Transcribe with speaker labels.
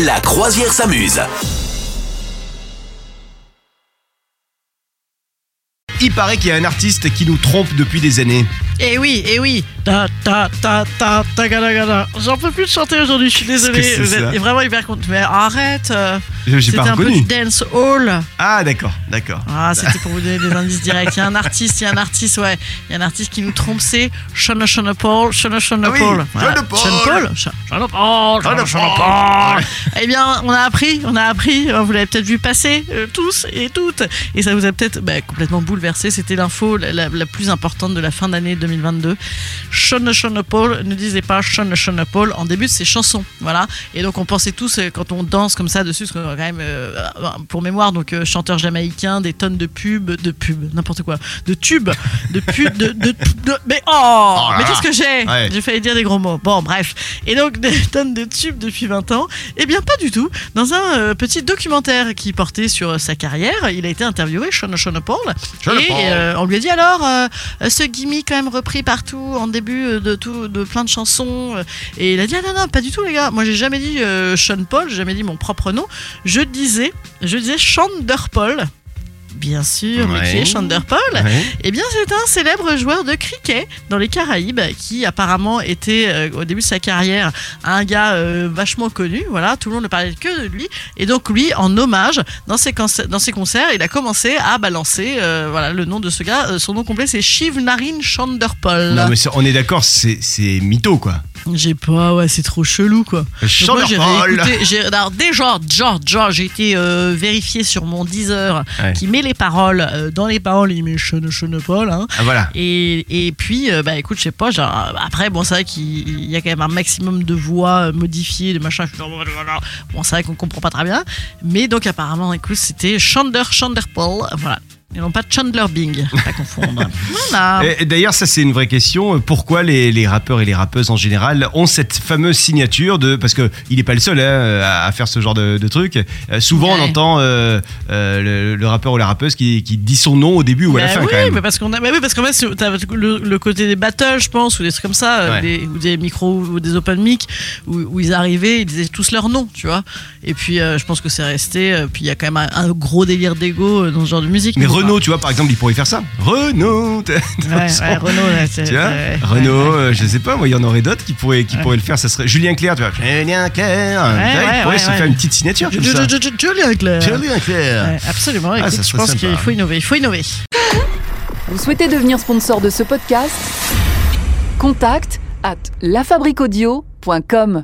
Speaker 1: La croisière s'amuse.
Speaker 2: Il paraît qu'il y a un artiste qui nous trompe depuis des années.
Speaker 3: Eh oui, eh oui. Ta ta ta ta ta. J'en peux plus de chanter aujourd'hui, je suis désolé.
Speaker 2: C'est
Speaker 3: vraiment hyper content. Mais arrête. euh, C'était
Speaker 2: pas
Speaker 3: un peu du dance hall.
Speaker 2: Ah d'accord, d'accord.
Speaker 3: Ah, c'était pour vous donner des indices directs. Il y a un artiste, il y a un artiste, ouais. Il y a un artiste qui nous trompe, c'est Shona Shona Paul. Shona Shona
Speaker 2: Ah
Speaker 3: Paul.
Speaker 2: Shona Paul.
Speaker 3: Shona Paul. Paul. Eh bien, on a appris, on a appris, euh, vous l'avez peut-être vu passer, euh, tous et toutes, et ça vous a peut-être bah, complètement bouleversé. C'était l'info la, la- la plus importante de la fin d'année 2022. Shona Shona Paul ne disait pas Shona Shona Paul en début de ses chansons. Voilà. Et donc, on pensait tous, euh, quand on danse comme ça dessus, parce qu'on a quand même, euh, pour mémoire, donc euh, chanteur jamaïcain, des tonnes de pubs, de pubs, n'importe quoi, de tubes, de pubs, de, de, de- mais oh,
Speaker 2: là
Speaker 3: mais qu'est-ce que j'ai?
Speaker 2: Ouais.
Speaker 3: J'ai failli dire des gros mots. Bon, bref. Et donc, des tonnes de tubes depuis 20 ans. Eh bien, pas du tout. Dans un euh, petit documentaire qui portait sur euh, sa carrière, il a été interviewé, Shona Shona Paul. Et
Speaker 2: Paul.
Speaker 3: euh, on lui a dit alors, euh, euh, ce gimmick quand même repris partout en début euh, de, tout, de plein de chansons. euh, Et il a dit ah non, non, pas du tout, les gars. Moi, j'ai jamais dit euh, Sean Paul, j'ai jamais dit mon propre nom. Je disais, je disais Chandler Paul. Bien sûr, mais qui
Speaker 2: Ouais.
Speaker 3: est Chandler Paul
Speaker 2: Ouais.
Speaker 3: eh bien, c'est un célèbre joueur de cricket dans les Caraïbes qui apparemment était euh, au début de sa carrière un gars euh, vachement connu. Voilà, tout le monde ne parlait que de lui. Et donc lui, en hommage, dans ses, concerts, dans ses concerts, il a commencé à balancer euh, voilà le nom de ce gars. Son nom complet, c'est Shiv Narin Chanderpol.
Speaker 2: Non mais on est d'accord, c'est c'est mytho quoi.
Speaker 3: J'ai pas, ouais, c'est trop chelou quoi. Donc moi, j'ai alors déjà, déjà, déjà, j'ai été euh, vérifié sur mon Deezer
Speaker 2: Ouais.
Speaker 3: qui met les paroles. euh, dans les paroles, il met Chene Chene Paul. Hein.
Speaker 2: Ah voilà.
Speaker 3: Et, et puis, euh, bah écoute, je sais pas, genre, après, bon, c'est vrai qu'il il y a quand même un maximum de voix euh, modifiées, de machin. Bon, c'est vrai qu'on comprend pas très bien. Mais donc, apparemment, écoute, c'était Chandler Chandler Paul. Voilà. Et non pas Chandler Bing, pas confondre. voilà.
Speaker 2: Et- et D'ailleurs, ça c'est une vraie question. Pourquoi les, les rappeurs et les rappeuses en général ont cette fameuse signature de parce que il n'est pas le seul hein, à, à faire ce genre de, de truc. Euh, souvent, on entend euh, euh, le, le rappeur ou la rappeuse qui, qui dit son nom au début ou à la
Speaker 3: Bah
Speaker 2: fin
Speaker 3: oui,
Speaker 2: quand même.
Speaker 3: mais parce qu'on a, bah oui, parce qu'en fait, le, le côté des battles, je pense, ou des trucs comme ça,
Speaker 2: Ouais.
Speaker 3: des, ou des micros ou des open mic, où, où ils arrivaient, ils disaient tous leur nom, tu vois. Et puis, je pense que c'est resté. puis il y a quand même un, un gros délire d'ego dans ce genre de musique.
Speaker 2: Mais Renault, tu vois, par exemple, il pourrait faire ça. Renault.
Speaker 3: Ouais, ouais, Renault, là,
Speaker 2: Tu vois,
Speaker 3: ouais, ouais,
Speaker 2: Renault,
Speaker 3: ouais.
Speaker 2: je sais pas, moi, il y en aurait d'autres qui pourraient, qui
Speaker 3: Ouais.
Speaker 2: pourraient le faire. Ça serait Julien Clerc, tu vois. Julien Clerc. Il
Speaker 3: ouais,
Speaker 2: pourrait
Speaker 3: ouais,
Speaker 2: se
Speaker 3: ouais.
Speaker 2: faire une petite signature comme
Speaker 3: Je-
Speaker 2: ça.
Speaker 3: Julien Clerc.
Speaker 2: Julien Clerc.
Speaker 3: Ouais, absolument.
Speaker 2: Ah,
Speaker 3: Écoute, je pense qu'il faut innover. Il faut innover.
Speaker 4: Vous souhaitez devenir sponsor de ce podcast? Contact à lafabriquaudio.com.